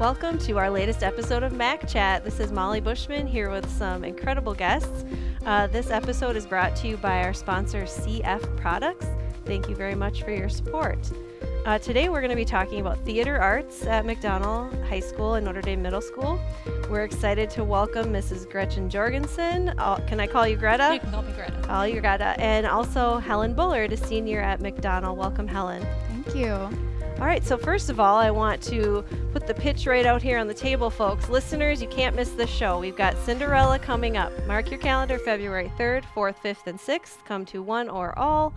Welcome to our latest episode of Mack Chat. This is Molly Bushman here with some incredible guests. Uh, this episode is brought to you by our sponsor, CF Products. Thank you very much for your support. Uh, today we're going to be talking about theater arts at McDonell High School and Notre Dame Middle School. We're excited to welcome Mrs. Gretchen Jorgenson. Uh, can I call you Greta? You can call me Greta. Call you Greta. And also Helen Bullard, a senior at McDonell. Welcome, Helen. Thank you. All right, so first of all, I want to put the pitch right out here on the table, folks. Listeners, you can't miss this show. We've got Cinderella coming up. Mark your calendar February 3rd, 4th, 5th, and 6th. Come to one or all.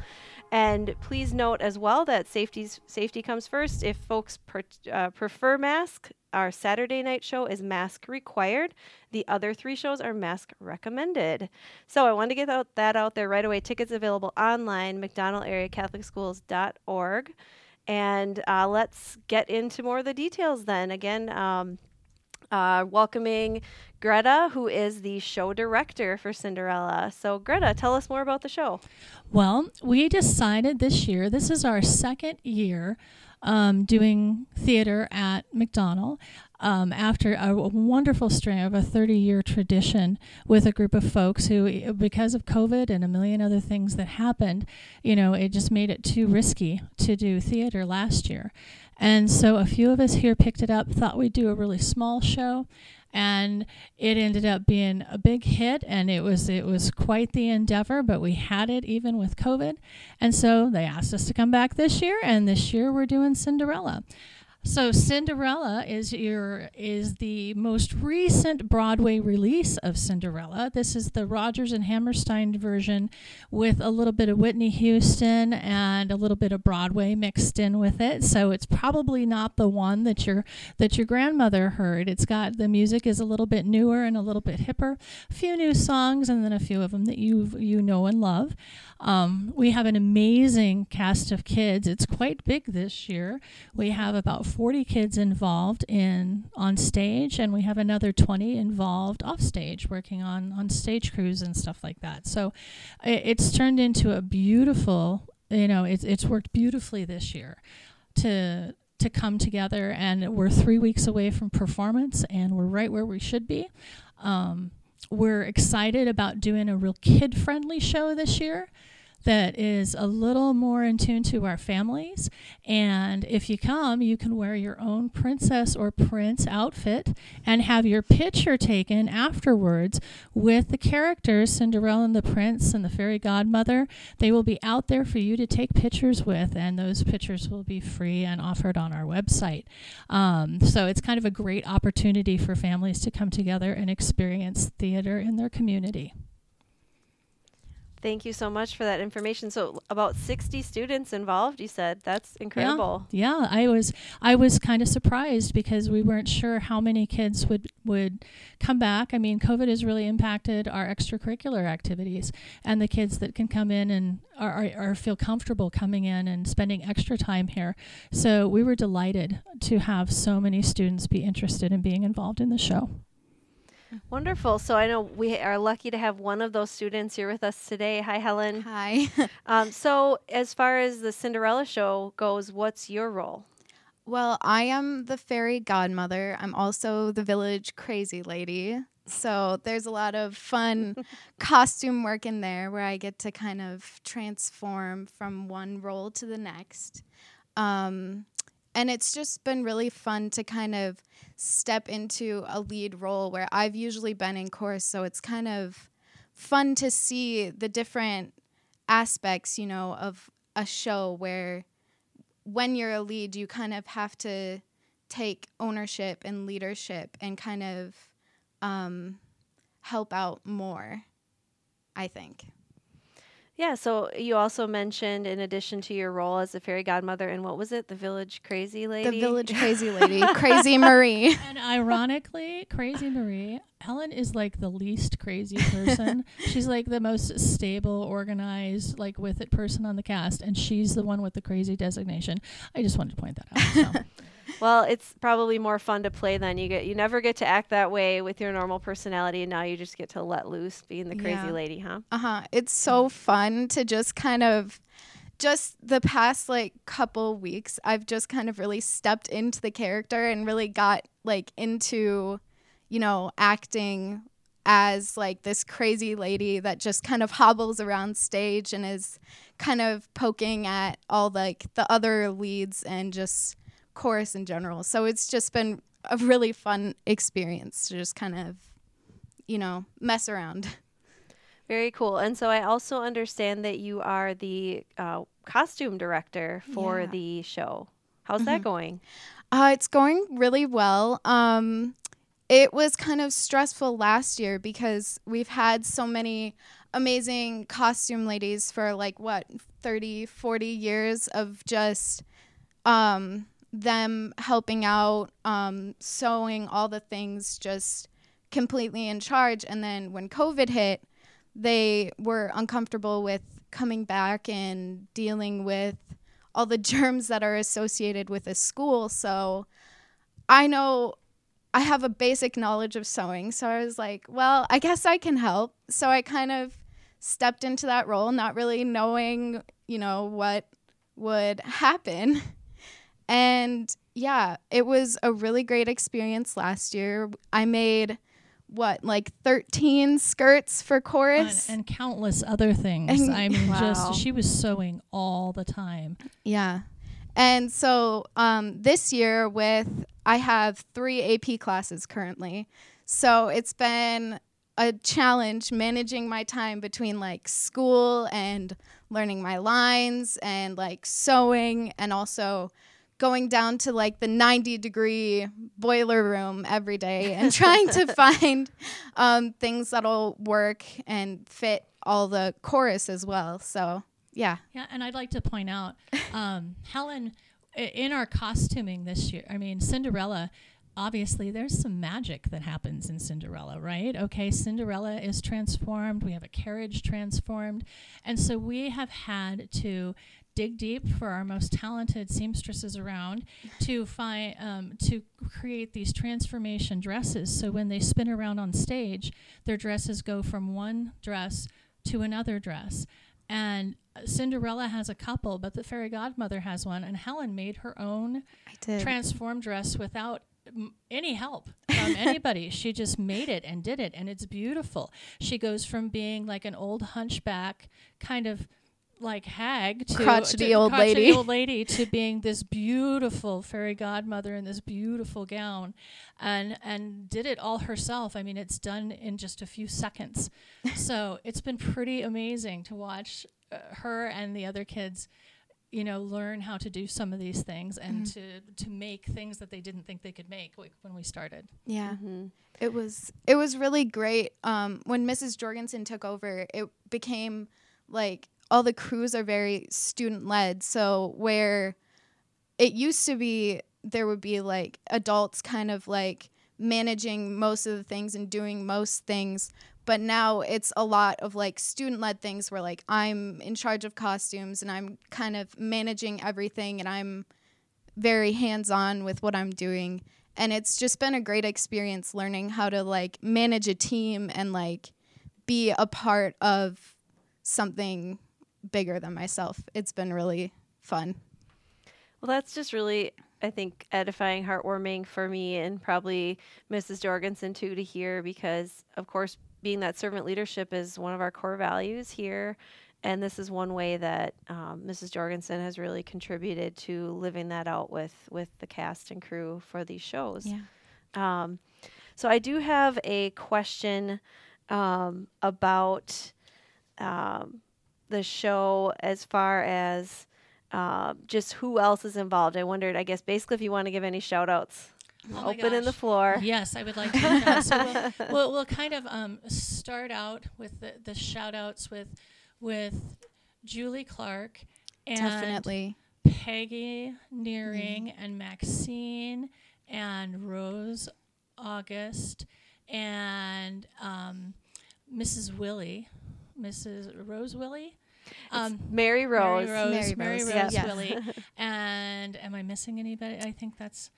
And please note as well that safety's, safety comes first. If folks per, uh, prefer mask, our Saturday night show is mask required. The other three shows are mask recommended. So I wanted to get that out there right away. Tickets available online, mcdonell And uh, let's get into more of the details then. Again, um, uh, welcoming Greta, who is the show director for Cinderella. So, Greta, tell us more about the show. Well, we decided this year, this is our second year um, doing theater at McDonell. Um, after a, wonderful string of a 30 year tradition with a group of folks who, because of COVID and a million other things that happened, you know, it just made it too risky to do theater last year. And so a few of us here picked it up, thought we'd do a really small show, and it ended up being a big hit and it was it was quite the endeavor but we had it even with covid and so they asked us to come back this year and this year we're doing cinderella so Cinderella is your is the most recent Broadway release of Cinderella. This is the Rodgers and Hammerstein version with a little bit of Whitney Houston and a little bit of Broadway mixed in with it. So it's probably not the one that your that your grandmother heard. It's got the music is a little bit newer and a little bit hipper. A few new songs and then a few of them that you you know and love. Um, we have an amazing cast of kids. It's quite big this year. We have about 40 kids involved in on stage, and we have another 20 involved off stage, working on on stage crews and stuff like that. So it, it's turned into a beautiful. You know, it's it's worked beautifully this year to to come together and we're three weeks away from performance and we're right where we should be um, we're excited about doing a real kid friendly show this year that is a little more in tune to our families. And if you come, you can wear your own princess or prince outfit and have your picture taken afterwards with the characters Cinderella and the prince and the fairy godmother. They will be out there for you to take pictures with, and those pictures will be free and offered on our website. Um, so it's kind of a great opportunity for families to come together and experience theater in their community. Thank you so much for that information. So about 60 students involved, you said. That's incredible. Yeah, yeah I was I was kind of surprised because we weren't sure how many kids would would come back. I mean, COVID has really impacted our extracurricular activities and the kids that can come in and are, are, are feel comfortable coming in and spending extra time here. So we were delighted to have so many students be interested in being involved in the show. Wonderful. So I know we are lucky to have one of those students here with us today. Hi, Helen. Hi. um, so, as far as the Cinderella show goes, what's your role? Well, I am the fairy godmother. I'm also the village crazy lady. So there's a lot of fun costume work in there where I get to kind of transform from one role to the next. Um, and it's just been really fun to kind of step into a lead role where I've usually been in chorus. So it's kind of fun to see the different aspects, you know, of a show where when you're a lead, you kind of have to take ownership and leadership and kind of um, help out more, I think. Yeah, so you also mentioned, in addition to your role as a fairy godmother, and what was it, the village crazy lady? The village crazy lady, Crazy Marie. And ironically, Crazy Marie, Helen is like the least crazy person. she's like the most stable, organized, like with it person on the cast, and she's the one with the crazy designation. I just wanted to point that out. So. Well, it's probably more fun to play then. You get you never get to act that way with your normal personality, and now you just get to let loose, being the crazy yeah. lady, huh? Uh huh. It's so fun to just kind of just the past like couple weeks, I've just kind of really stepped into the character and really got like into, you know, acting as like this crazy lady that just kind of hobbles around stage and is kind of poking at all like the other leads and just chorus in general. So it's just been a really fun experience to just kind of, you know, mess around. Very cool. And so I also understand that you are the uh, costume director for Yeah. the show. How's that going? Uh, it's going really well. Um, it was kind of stressful last year because we've had so many amazing costume ladies for like what 30 40 years of just um, them helping out um, sewing all the things just completely in charge and then when covid hit they were uncomfortable with coming back and dealing with all the germs that are associated with a school. So I know I have a basic knowledge of sewing. So I was like, well, I guess I can help. So I kind of stepped into that role, not really knowing, you know, what would happen. And yeah, it was a really great experience last year. I made what, like 13 skirts for And, chorus? and countless other things. And- I mean, Wow. just she was sewing all the time. Yeah. And so um, this year, with I have three AP classes currently. So it's been a challenge managing my time between like school and learning my lines and like sewing and also going down to like the 90 degree boiler room every day and trying to find um, things that'll work and fit all the chorus as well. So, yeah. Yeah, and I'd like to point out, um, Helen, in our costuming this year, I mean, Cinderella, obviously there's some magic that happens in Cinderella, right? Okay, Cinderella is transformed, we have a carriage transformed, and so we have had to dig deep for our most talented seamstresses around to find um, to create these transformation dresses. So when they spin around on stage their dresses go from one dress to another dress. And Cinderella has a couple, but the fairy godmother has one, and Helen made her own transform dress without any help from anybody. She just made it and did it, and it's beautiful. She goes from being like an old hunchback, kind of like hag to Crotchety to old crotchety lady. old lady to being this beautiful fairy godmother in this beautiful gown, and and did it all herself. I mean, it's done in just a few seconds. so it's been pretty amazing to watch uh, her and the other kids you know learn how to do some of these things and Mhm. to to make things that they didn't think they could make like when we started Yeah. Mhm. It was it was really great. Um, when Mrs. Jorgenson took over, it became like all the crews are very student led. So where it used to be, there would be like adults kind of like managing most of the things and doing most things. But now it's a lot of like student led things where like I'm in charge of costumes and I'm kind of managing everything and I'm very hands on with what I'm doing and it's just been a great experience learning how to like manage a team and like be a part of something bigger than myself. It's been really fun. Well, that's just really, I think, edifying, heartwarming for me and probably Mrs. Jorgenson too to hear because, of course, being that servant leadership is one of our core values here. And this is one way that um, Mrs. Jorgenson has really contributed to living that out with, with the cast and crew for these shows. Um, so I do have a question um, about um, the show as far as uh, just who else is involved. I wondered, I guess, basically, if you want to give any shout outs, Oh my open in the floor. yes i would like to so we'll, we'll, we'll kind of um, start out with the, the shout outs with with julie clark and Definitely. peggy nearing and maxine and rose august and um, mrs willie mrs rose willie um, Mary Rose. Mary Rose, Mary Mary Rose, Rose, yes. Willie. and am I missing anybody? I think that's.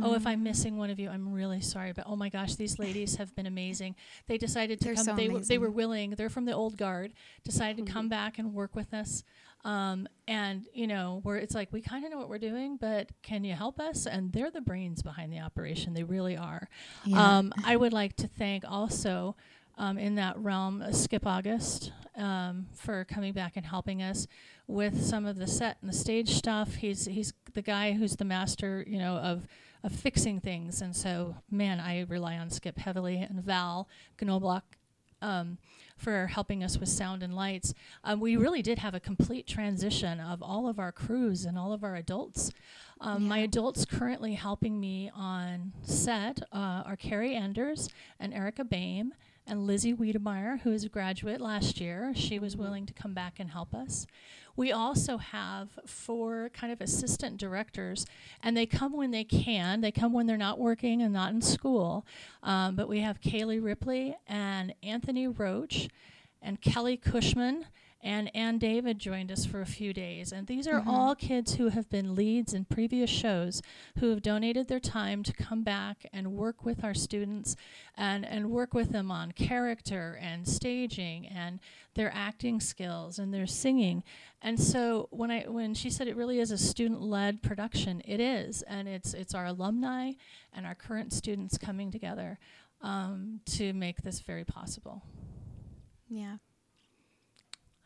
Oh, if I'm missing one of you, I'm really sorry. But oh my gosh, these ladies have been amazing. They decided to They're come. so they were they were willing. They're from the old guard. Decided to come back and work with us Um, and you know, where it's like we kind of know what we're doing, but can you help us? And they're the brains behind the operation; they really are. Yeah. Um, I would like to thank also um, in that realm uh, Skip August um, for coming back and helping us with some of the set and the stage stuff. He's he's the guy who's the master, you know, of of fixing things. And so, man, I rely on Skip heavily and Val Gnoblock um, for helping us with sound and lights. Um, we really did have a complete transition of all of our crews and all of our adults. Um, My adults currently helping me on set uh, are Carrie Enders and Erica Bame and Lizzie Wiedemeyer, who is a graduate last year. She was willing to come back and help us. We also have four kind of assistant directors, and they come when they can. They come when they're not working and not in school. Um, but we have Kaylee Ripley and Anthony Roach and Kelly Cushman and Ann David joined us for a few days. And these are all kids who have been leads in previous shows who have donated their time to come back and work with our students and, and work with them on character and staging and their acting skills and their singing. And so when I when she said it really is a student led production, it is. And it's it's our alumni and our current students coming together um, to make this very possible. yeah.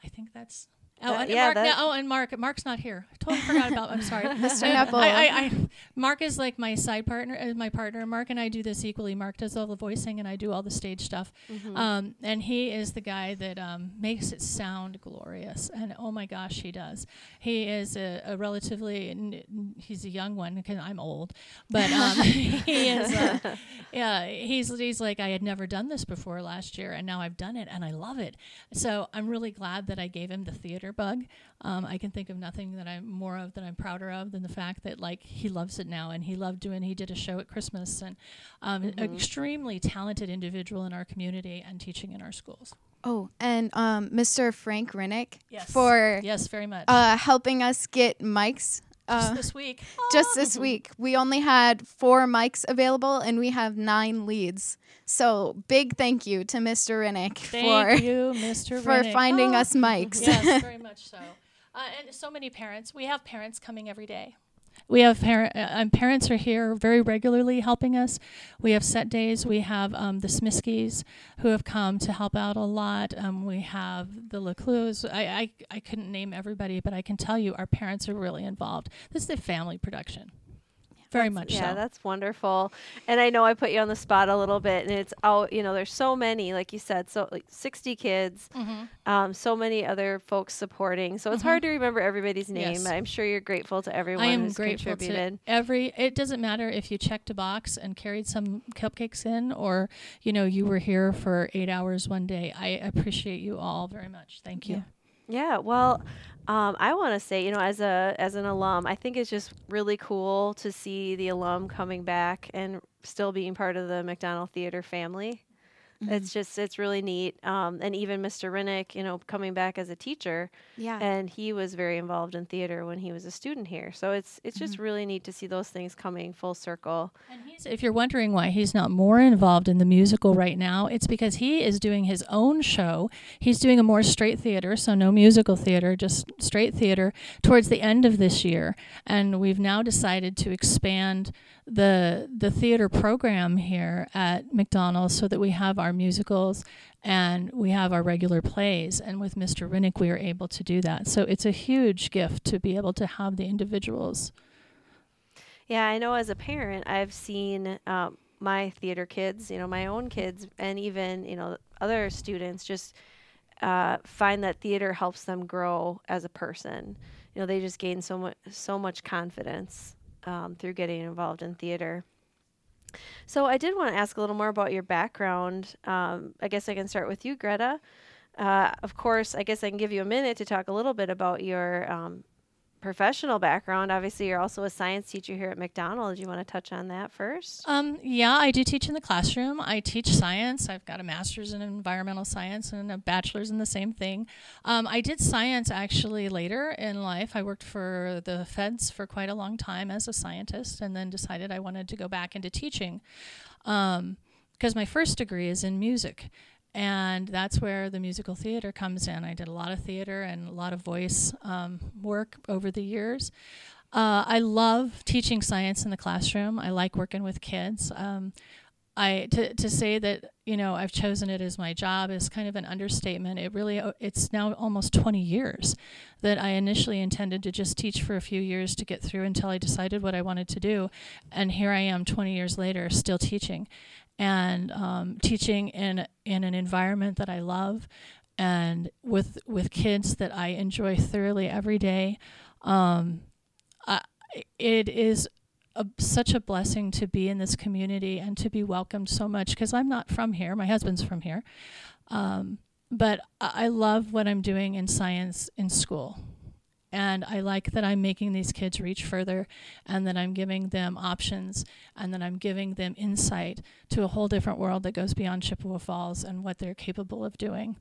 I think that's. Oh, and yeah, Mark, that- no, oh, and Mark. Mark's not here. I totally forgot about. I'm sorry, Mr. Nepple. I, I, I, Mark is like my side partner, uh, my partner. Mark and I do this equally. Mark does all the voicing, and I do all the stage stuff. Mm-hmm. Um, and he is the guy that um, makes it sound glorious. And oh my gosh, he does. He is a, a relatively. N- he's a young one because I'm old, but um, he is. Uh, yeah, he's he's like I had never done this before last year, and now I've done it, and I love it. So I'm really glad that I gave him the theater bug. Um, I can think of nothing that I'm more of that I'm prouder of than the fact that like he loves it now, and he loved doing. He did a show at Christmas, and um, an extremely talented individual in our community and teaching in our schools. Oh, and um, Mr. Frank Rennick Yes. for Yes, very much. uh, helping us get mics. Just Uh, this week. just this week, we only had four mics available, and we have nine leads. So big thank you to Mr. Rennick Thank for you, Mr. for Rennick. finding Oh. us mics. yes, very much so. Uh, and so many parents. We have parents coming every day. We have parent, uh, um, parents are here very regularly helping us. We have set days. We have um, the Smiskies who have come to help out a lot. Um, we have the Leclues. I, I I couldn't name everybody, but I can tell you our parents are really involved. This is a family production. Very much yeah, so. that's wonderful. And I know I put you on the spot a little bit, and it's out. You know, there's so many, like you said, so like 60 kids, Mhm. um, so many other folks supporting. So it's hard to remember everybody's name. Yes. I'm sure you're grateful to everyone I am who's grateful contributed. to every. It doesn't matter if you checked a box and carried some cupcakes in, or you know you were here for eight hours one day. I appreciate you all very much. Thank you. Yeah, well, um, I want to say, you know, as a as an alum, I think it's just really cool to see the alum coming back and still being part of the McDonell Theater family. It's just it's really neat, um, and even Mr. Rennick, you know, coming back as a teacher, Yeah. and he was very involved in theater when he was a student here. So it's it's just really neat to see those things coming full circle. And he's, if you're wondering why he's not more involved in the musical right now, it's because he is doing his own show. He's doing a more straight theater, so no musical theater, just straight theater, towards the end of this year. And we've now decided to expand the the theater program here at McDonell's so that we have our musicals and we have our regular plays. And with Mr. Rinnick, we are able to do that. So it's a huge gift to be able to have the individuals. Yeah, I know as a parent, I've seen um, my theater kids, you know, my own kids, and even, you know, other students just uh, find that theater helps them grow as a person. You know, they just gain so much, so much confidence um, through getting involved in theater. So I did want to ask a little more about your background. Um, I guess I can start with you, Greta. Uh, of course, I guess I can give you a minute to talk a little bit about your um, professional background. Obviously, you're also a science teacher here at McDonell. Do you want to touch on that first? Um, yeah, I do teach in the classroom. I teach science. I've got a master's in environmental science and a bachelor's in the same thing. Um, I did science actually later in life. I worked for the feds for quite a long time as a scientist and then decided I wanted to go back into teaching because my first degree is in music. And that's where the musical theater comes in. I did a lot of theater and a lot of voice um, work over the years. Uh, I love teaching science in the classroom. I like working with kids. Um, I to to say that you know I've chosen it as my job is kind of an understatement. It really it's now almost 20 years that I initially intended to just teach for a few years to get through until I decided what I wanted to do, and here I am 20 years later still teaching, and um, teaching in in an environment that I love, and with with kids that I enjoy thoroughly every day. Um, I, it is a, such a blessing to be in this community and to be welcomed so much because I'm not from here. My husband's from here. Um, but I love what I'm doing in science in school. And I like that I'm making these kids reach further and that I'm giving them options and that I'm giving them insight to a whole different world that goes beyond Chippewa Falls and what they're capable of doing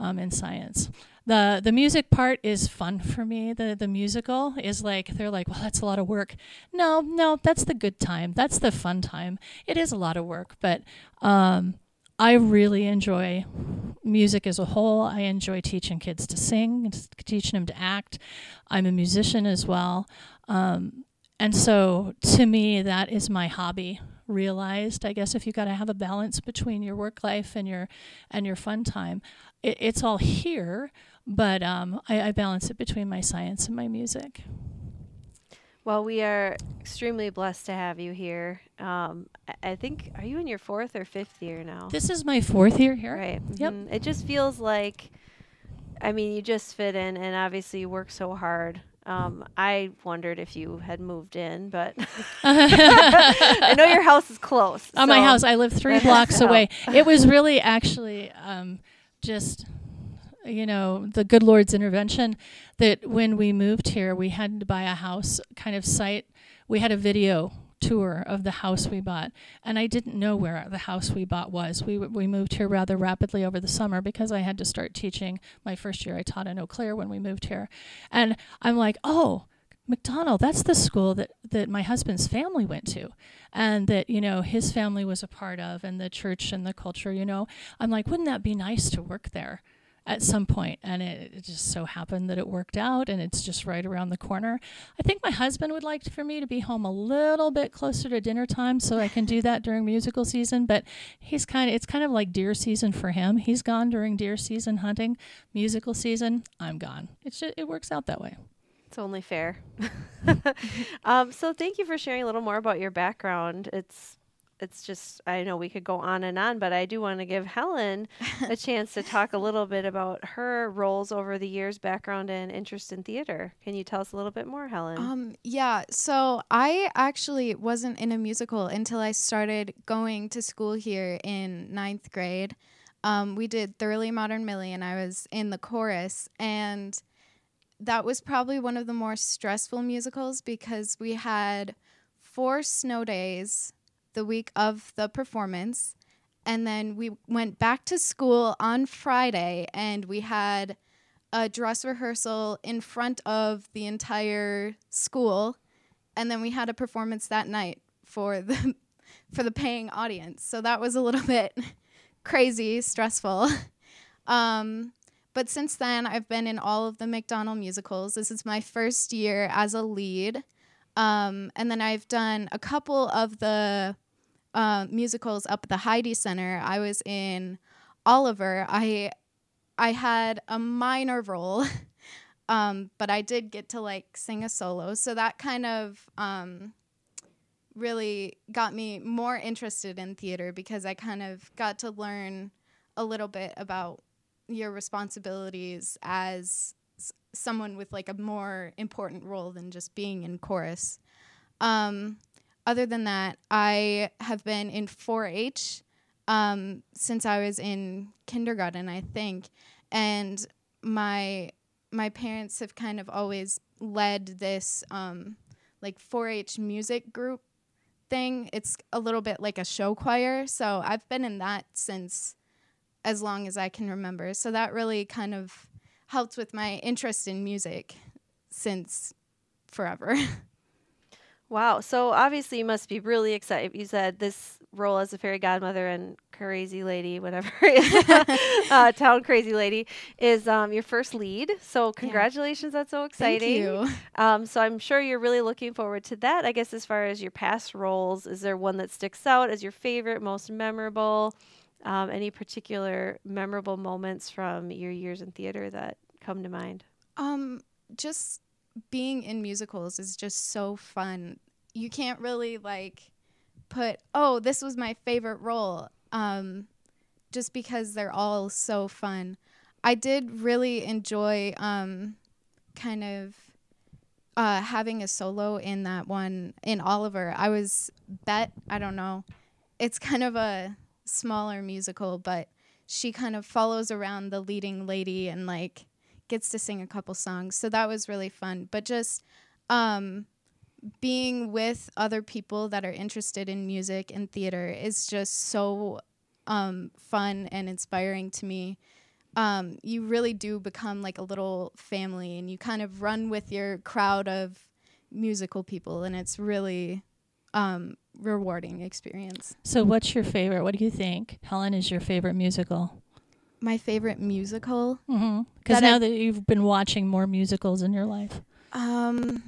um, in science. The the music part is fun for me. The the musical is like they're like, well, that's a lot of work. No, no, that's the good time. That's the fun time. It is a lot of work, but um, I really enjoy music as a whole. I enjoy teaching kids to sing, teaching them to act. I'm a musician as well. Um, and so to me, that is my hobby realized. I guess if you've got to have a balance between your work life and your and your fun time, it, it's all here, but um, I, I balance it between my science and my music. Well, we are extremely blessed to have you here. Um, I, I think, are you in your fourth or fifth year now? This is my fourth year here. Right. Yep. Mhm. It just feels like, I mean, you just fit in, and obviously you work so hard. Um, I wondered if you had moved in, but I know your house is close. On my house, I live three blocks away. It was really actually um, just, you know, the good Lord's intervention that when we moved here, we had to buy a house kind of site. We had a video tour of the house we bought, and I didn't know where the house we bought was. We we moved here rather rapidly over the summer because I had to start teaching. My first year, I taught in Eau Claire when we moved here, and I'm like, oh. McDonell, that's the school that, that my husband's family went to and that, you know, his family was a part of and the church and the culture, you know. I'm like, wouldn't that be nice to work there at some? And it, it just so happened that it worked out and it's just right around the corner. I think my husband would like for me to be home a little bit closer to dinner time so I can do that during musical season, but he's kind of it's kind of like deer season for him. He's gone during deer season hunting, musical season, I'm gone. It's just, it works out that way. It's only fair. um, so thank you for sharing a little more about your background. It's it's just I know we could go on and on, but I do want to give Helen a chance to talk a little bit about her roles over the years, background and interest in theater. Can you tell us a little bit more, Helen? Um, yeah, so I actually wasn't in a musical until I started going to school here in ninth grade. Um, we did Thoroughly Modern Millie, and I was in the chorus, and that was probably one of the more stressful musicals because we had four snow days the week of the performance, and then we went back to school on Friday, and we had a dress rehearsal in front of the entire school. And then we had a performance that night for the for the paying audience. So that was a little bit crazy stressful. Um, but since then i've been in all of the mcdonell musicals. This is my first year as a lead. Um, and then i've done a couple of the uh, musicals up at the heyde center i was in oliver i I had a minor role, um, but I did get to like sing a solo. So that kind of um, really got me more interested in theater because I kind of got to learn a little bit about your responsibilities as s- someone with like a more important role than just being in chorus. Um, other than that, I have been in 4 H um, since I was in kindergarten, I think, and my my parents have kind of always led this um, like 4-H music group thing. It's a little bit like a show choir, so I've been in that since as long as I can remember. So that really kind of helped with my interest in music since forever. Wow. So obviously you must be really excited. You said this role as a fairy godmother and crazy lady, whatever uh, town crazy lady, is um, your first lead. So congratulations. That's so exciting. Thank you. Um, so I'm sure you're really looking forward to that. I guess as far as your past roles, is there one that sticks out as your favorite, most memorable? Um, any particular memorable moments from your years in theater that come to mind? Um, just being in musicals is just so fun. You can't really like put, oh, this was my favorite role, um, just because they're all so fun. I did really enjoy um, kind of uh, having a solo in that one in Oliver. I was Bet. I don't know. It's kind of a smaller musical, but she kind of follows around the leading lady and like gets to sing a couple songs. So that was really fun. But just um, being with other people that are interested in music and theater is just so um, fun and inspiring to me. Um, you really do become like a little family and you kind of run with your crowd of musical people and it's really um, rewarding experience. So, what's your favorite? What do you think, Helen? Is your favorite musical? My favorite musical, Mm-hmm. Because now I- that you've been watching more musicals in your life, um,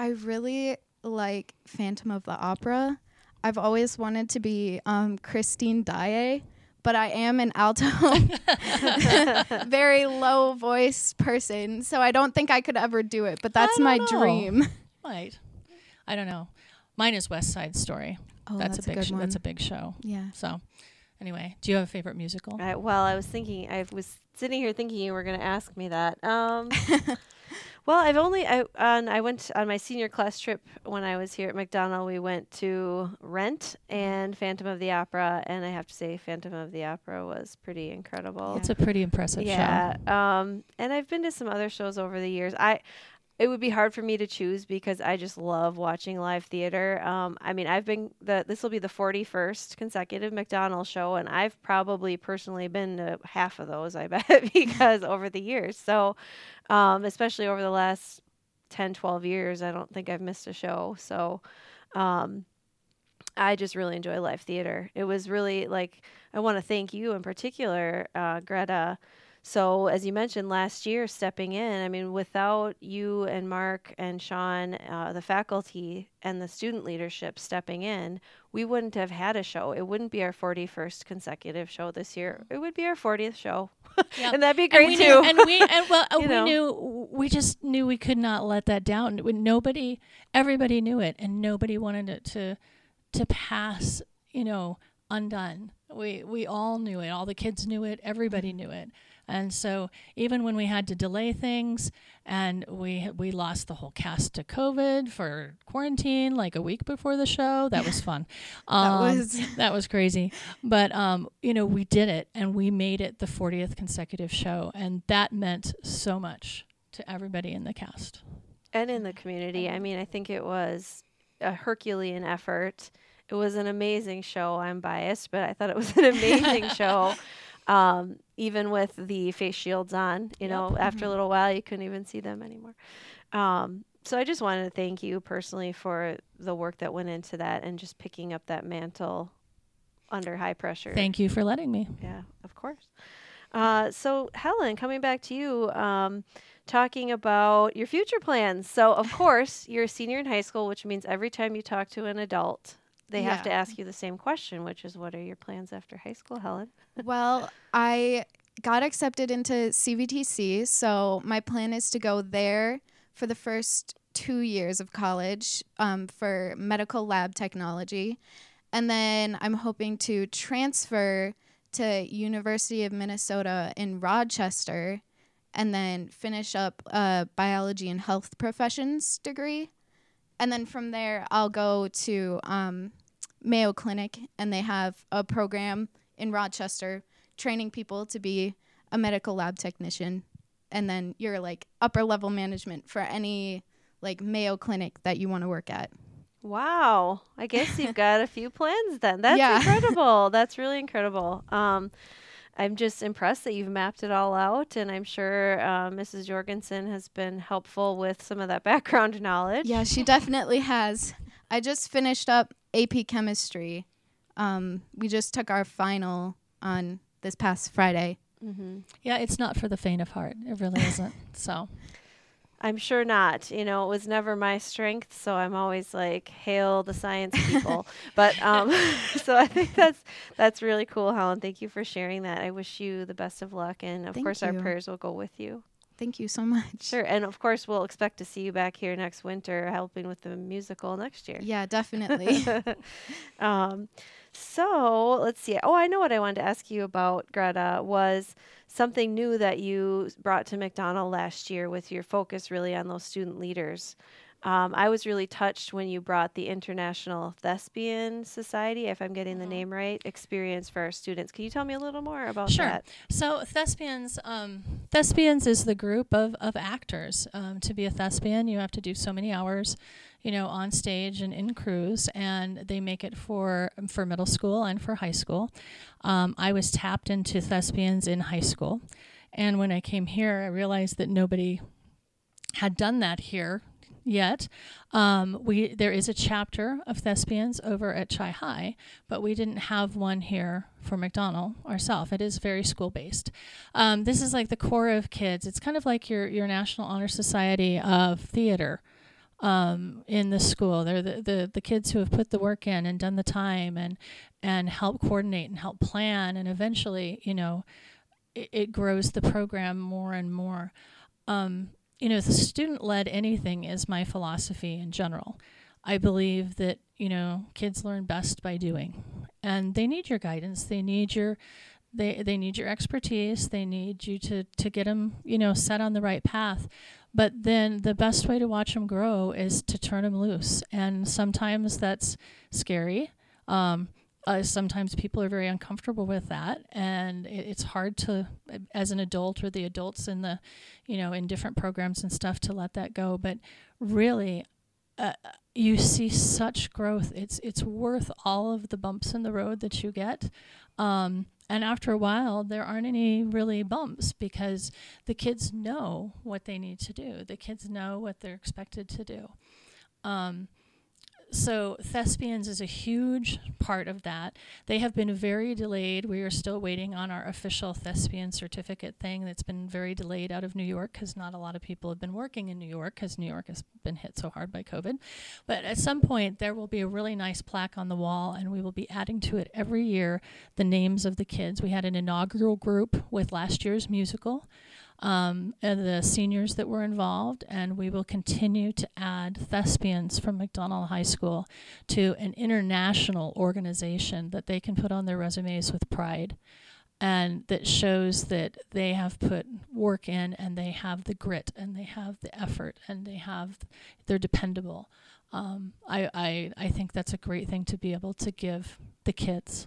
I really like Phantom of the Opera. I've always wanted to be um, Christine Daae, but I am an alto, very low voice person, so I don't think I could ever do it. But that's my know. dream. right? I don't know. Mine is West Side Story. Oh, that's, that's, a big. good sh- one. That's a big show. yeah. So, anyway, do you have a favorite musical? I, well, I was thinking, I was sitting here thinking you were going to ask me that. Um, well, I've only, I, on, I went on my senior class trip when I was here at McDonell. We went to Rent and Phantom of the Opera, and I have to say, Phantom of the Opera was pretty incredible. It's a pretty impressive show. yeah. Um, and I've been to some other shows over the years. I, it would be hard for me to choose because I just love watching live theater. Um, I mean, I've been the this will be the 41st consecutive McDonell's show, and I've probably personally been to half of those. I bet because over the years, so um, especially over the last 10, 12 years, I don't think I've missed a show. So. Um, I just really enjoy live theater. It was really like I want to thank you in particular, uh, Greta. So as you mentioned last year, stepping in. I mean, without you and Mark and Sean, uh, the faculty and the student leadership stepping in, we wouldn't have had a show. It wouldn't be our 41st consecutive show this year. It would be our 40th show, Yeah. and that'd be great we too. knew, and we and well, we know. knew we just knew we could not let that down. Nobody, everybody knew it, and nobody wanted it to to pass. You know, undone. We we all knew it. All the kids knew it. Everybody knew it. And so even when we had to delay things, and we we lost the whole cast to COVID for quarantine, like a week before the show, that was fun. Um, was- that was crazy. But um, you know, we did it, and we made it the 40th consecutive show, and that meant so much to everybody in the cast. and in the community. I mean, I think it was a Herculean effort. It was an amazing show. I'm biased, but I thought it was an amazing show. Um, even with the face shields on, you know, after a little while, you couldn't even see them anymore. Um, so I just wanted to thank you personally for the work that went into that and just picking up that mantle under high pressure. Thank you for letting me. Yeah, of course. Uh, so, Helen, coming back to you, um, talking about your future plans. So, of course, you're a senior in high school, which means every time you talk to an adult, they have to ask you the same question, which is, what are your plans after high school, Helen? well, I got accepted into CVTC, so my plan is to go there for the first two years of college um, for medical lab technology, and then I'm hoping to transfer to University of Minnesota in Rochester, and then finish up a biology and health professions degree, and then from there I'll go to um, Mayo Clinic, and they have a program in Rochester training people to be a medical lab technician and then you're like upper level management for any like Mayo Clinic that you want to work at. Wow. I guess you've got a few plans then. That's Yeah. incredible. That's really incredible. Um, I'm just impressed that you've mapped it all out, and I'm sure uh, Mrs. Jorgenson has been helpful with some of that background knowledge. Yeah, she definitely has. I just finished up AP Chemistry. Um, we just took our final on this past Friday. Mm-hmm. Yeah, it's not for the faint of heart. It really isn't. So I'm sure not. You know, it was never my strength, so I'm always like, hail the science people. but um, so I think that's that's really cool, Helen. Thank you for sharing that. I wish you the best of luck, and of Thank course, our prayers will go with you. Thank you so much. Sure, and of course, we'll expect to see you back here next winter, helping with the musical next year. Yeah, definitely. um, so let's see. Oh, I know what I wanted to ask you about, Greta, was something new that you brought to McDonell last year with your focus really on those student leaders. Um, I was really touched when you brought the International Thespian Society, if I'm getting the Mhm. name right, experience for our students. Can you tell me a little more about Sure. that? Sure. So thespians, um, thespians is the group of, of actors. Um, to be a thespian, you have to do so many hours, you know, on stage and in crews, and they make it for for middle school and for high school. Um, I was tapped into thespians in high school, and when I came here, I realized that nobody had done that here yet. Um, we there is a chapter of thespians over at Chi-Hi, but we didn't have one here for McDonell ourselves. It is very school based. Um, this is like the core of kids. It's kind of like your your National Honor Society of theater um, in the school. They're the, the the kids who have put the work in and done the time and and help coordinate and help plan and eventually, you know, it, it grows the program more and more. Um, you know, the student led anything is my philosophy in general. I believe that, you know, kids learn best by doing. And they need your guidance. They need your they they need your expertise. They need you to to get them, you know, set on the right path. But then the best way to watch them grow is to turn them loose. And sometimes that's scary. Um, uh, sometimes people are very uncomfortable with that, and it, it's hard to, as an adult or the adults in the, you know, in different programs and stuff, to let that go. But really, uh, you see such growth. It's it's worth all of the bumps in the road that you get. Um, and after a while, there aren't any really bumps because the kids know what they need to do. The kids know what they're expected to do. Um, so thespians is a huge part of that. They have been very delayed. We are still waiting on our official thespian certificate thing that's been very delayed out of New York because not a lot of people have been working in New York because New York has been hit so hard by COVID. But at some point, there will be a really nice plaque on the wall, and we will be adding to it every year the names of the kids. We had an inaugural group with last year's musical um, the seniors that were involved, and we will continue to add thespians from McDonell High School to an international organization that they can put on their resumes with pride and that shows that they have put work in and they have the grit and they have the effort and they have they're dependable. Um, I, I I think that's a great thing to be able to give the kids.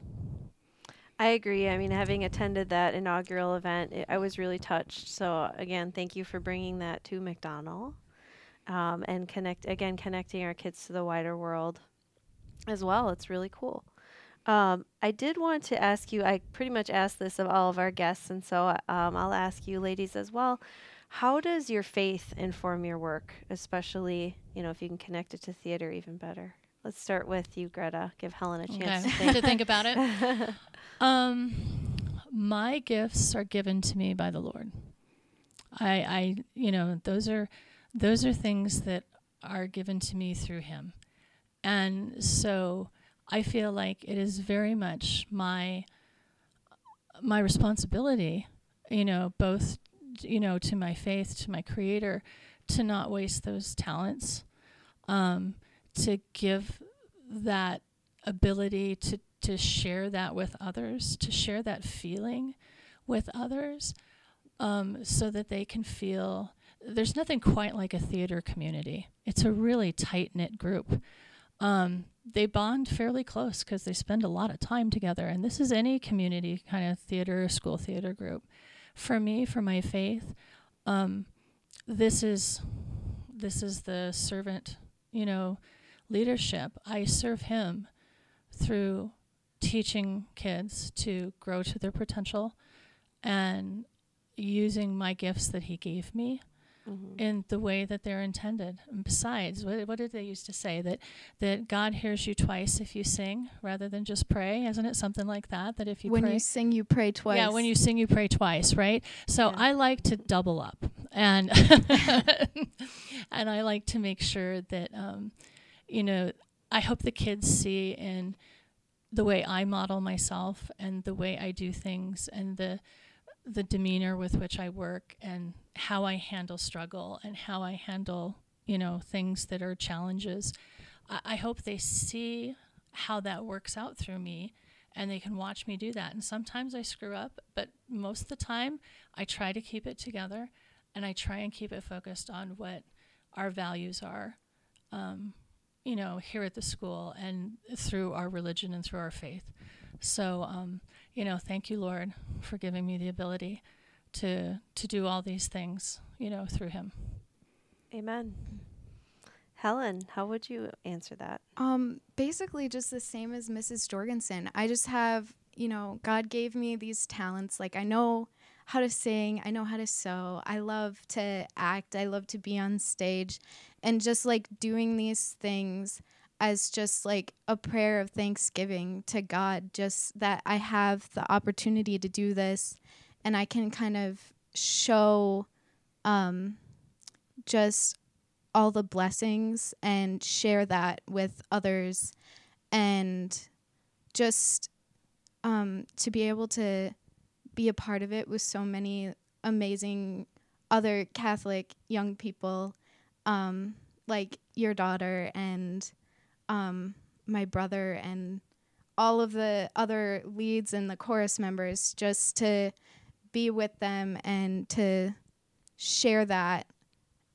I agree. I mean, having attended that inaugural event, it, I was really touched. So again, thank you for bringing that to McDonell, um, and connect again, connecting our kids to the wider world as well. It's really cool. Um, I did want to ask you. I pretty much asked this of all of our guests, and so um, I'll ask you, ladies, as well. How does your faith inform your work, especially you know if you can connect it to theater even better? Let's start with you, Greta. Give Helen a chance Okay. to think. to think about it. Um, my gifts are given to me by the Lord. I, I, you know, those are, those are things that are given to me through Him, and so I feel like it is very much my, my responsibility, you know, both, you know, to my faith, to my Creator, to not waste those talents, um, to give that ability to to share that with others, to share that feeling with others, um, so that they can feel. There's nothing quite like a theater community. It's a really tight knit group. Um, they bond fairly close because they spend a lot of time together. And this is any community kind of theater, school theater group. For me, for my faith, um, this is this is the servant, you know, leadership. I serve Him through teaching kids to grow to their potential, and using my gifts that He gave me Mhm. in the way that they're intended. And besides, what, what did they used to say that that God hears you twice if you sing rather than just pray? Isn't it something like that? That if you when pray, you sing, you pray twice. yeah, when you sing, you pray twice, right? So Yeah. I like to double up, and and I like to make sure that um, you know I hope the kids see in the way I model myself and the way I do things and the the demeanor with which I work and how I handle struggle and how I handle you know things that are challenges. I, I hope they see how that works out through me and they can watch me do that. And sometimes I screw up, but most of the time I try to keep it together and I try and keep it focused on what our values are, um, you know, here at the school and through our religion and through our faith. So, um, you know, thank you, Lord, for giving me the ability to to do all these things, you know, through Him. Amen. Helen, how would you answer that? Um, basically just the same as Mrs. Jorgenson. I just have, you know, God gave me these talents. Like I know how to sing, I know how to sew. I love to act, I love to be on stage and just like doing these things as just like a prayer of thanksgiving to God just that I have the opportunity to do this and I can kind of show um just all the blessings and share that with others and just um, to be able to be a part of it with so many amazing other Catholic young people, um, like your daughter and um, my brother and all of the other leads and the chorus members, just to be with them and to share that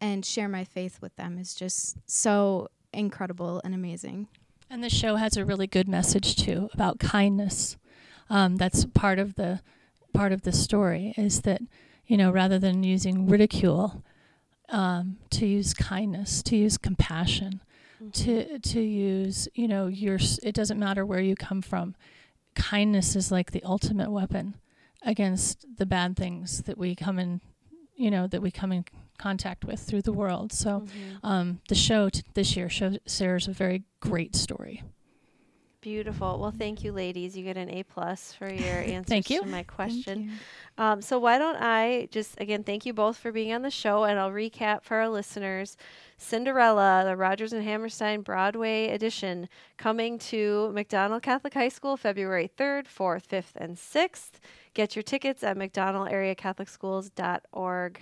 and share my faith with them is just so incredible and amazing. And the show has a really good message too about kindness. Um, that's part of the part of the story is that you know rather than using ridicule, um, to use kindness, to use compassion, to to use you know your. It doesn't matter where you come from. Kindness is like the ultimate weapon against the bad things that we come in, you know, that we come in contact with through the world. So Mhm. um, the show t- this year shows shares a very great story. Beautiful. Well, thank you, ladies. You get an A plus for your answers Thank you. to my question. Thank you. Um, so why don't I just again thank you both for being on the show, and I'll recap for our listeners: Cinderella, the Rodgers and Hammerstein Broadway edition, coming to McDonell Catholic High School February third, fourth, fifth, and sixth. Get your tickets at McDonell Area Catholic Schools.org